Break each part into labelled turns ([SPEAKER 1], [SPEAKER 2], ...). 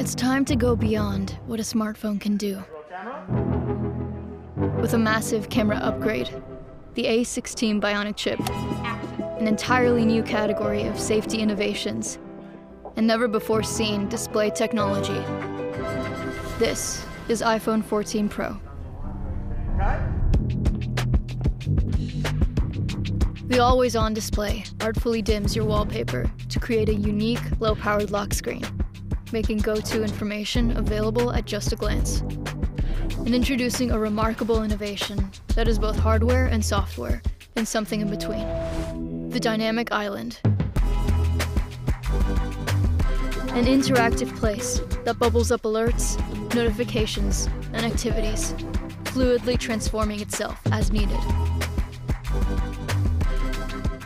[SPEAKER 1] It's time to go beyond what a smartphone can do. With a massive camera upgrade, the A16 Bionic chip, an entirely new category of safety innovations, and never before seen display technology. This is iPhone 14 Pro. The always on display artfully dims your wallpaper to create a unique, low powered lock screen, making go to information available at just a glance. And introducing a remarkable innovation that is both hardware and software, and something in between the Dynamic Island. An interactive place that bubbles up alerts, notifications, and activities, fluidly transforming itself as needed.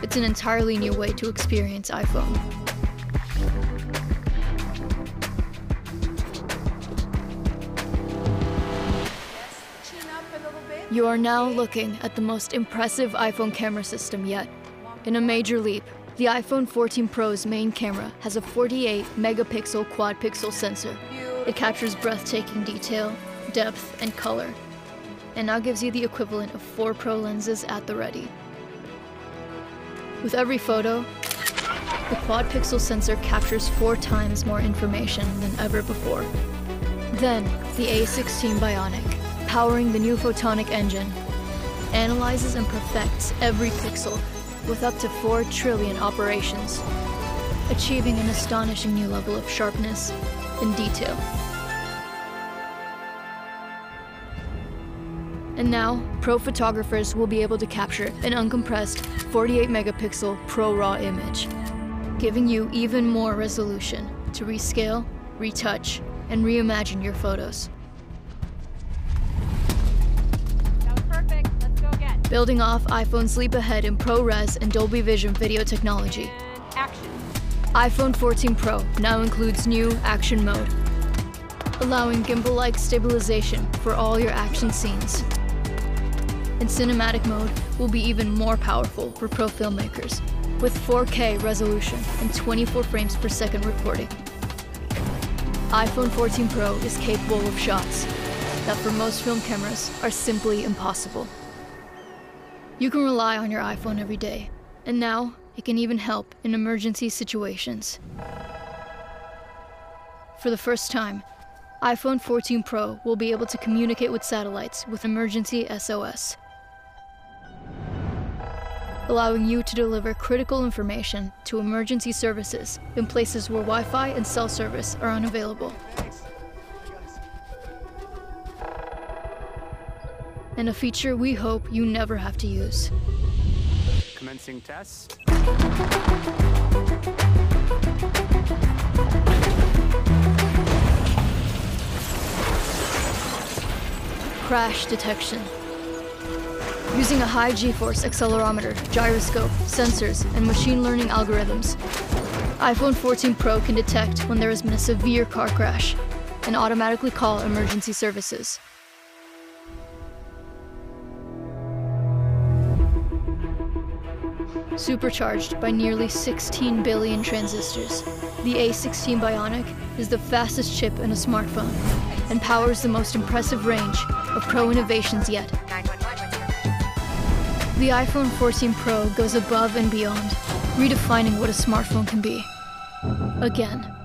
[SPEAKER 1] It's an entirely new way to experience iPhone. You are now looking at the most impressive iPhone camera system yet. In a major leap, the iPhone 14 Pro's main camera has a 48 megapixel quad pixel sensor. It captures breathtaking detail, depth, and color, and now gives you the equivalent of four Pro lenses at the ready. With every photo, the quad pixel sensor captures four times more information than ever before. Then, the A16 Bionic, powering the new photonic engine, analyzes and perfects every pixel with up to 4 trillion operations, achieving an astonishing new level of sharpness and detail. And now, pro photographers will be able to capture an uncompressed 48 megapixel Pro RAW image, giving you even more resolution to rescale, retouch, and reimagine your photos. Building off iPhone's leap ahead in ProRes and Dolby Vision video technology,
[SPEAKER 2] Action.
[SPEAKER 1] iPhone 14 Pro now includes new Action Mode, allowing gimbal like stabilization for all your action scenes. And Cinematic Mode will be even more powerful for pro filmmakers, with 4K resolution and 24 frames per second recording. iPhone 14 Pro is capable of shots that for most film cameras are simply impossible. You can rely on your iPhone every day, and now it can even help in emergency situations. For the first time, iPhone 14 Pro will be able to communicate with satellites with emergency SOS, allowing you to deliver critical information to emergency services in places where Wi Fi and cell service are unavailable. And a feature we hope you never have to use.
[SPEAKER 3] Commencing test.
[SPEAKER 1] crash detection. Using a high G-force accelerometer, gyroscope, sensors, and machine learning algorithms, iPhone 14 Pro can detect when there has been a severe car crash and automatically call emergency services. Supercharged by nearly 16 billion transistors, the A16 Bionic is the fastest chip in a smartphone and powers the most impressive range of pro innovations yet. The iPhone 14 Pro goes above and beyond, redefining what a smartphone can be. Again.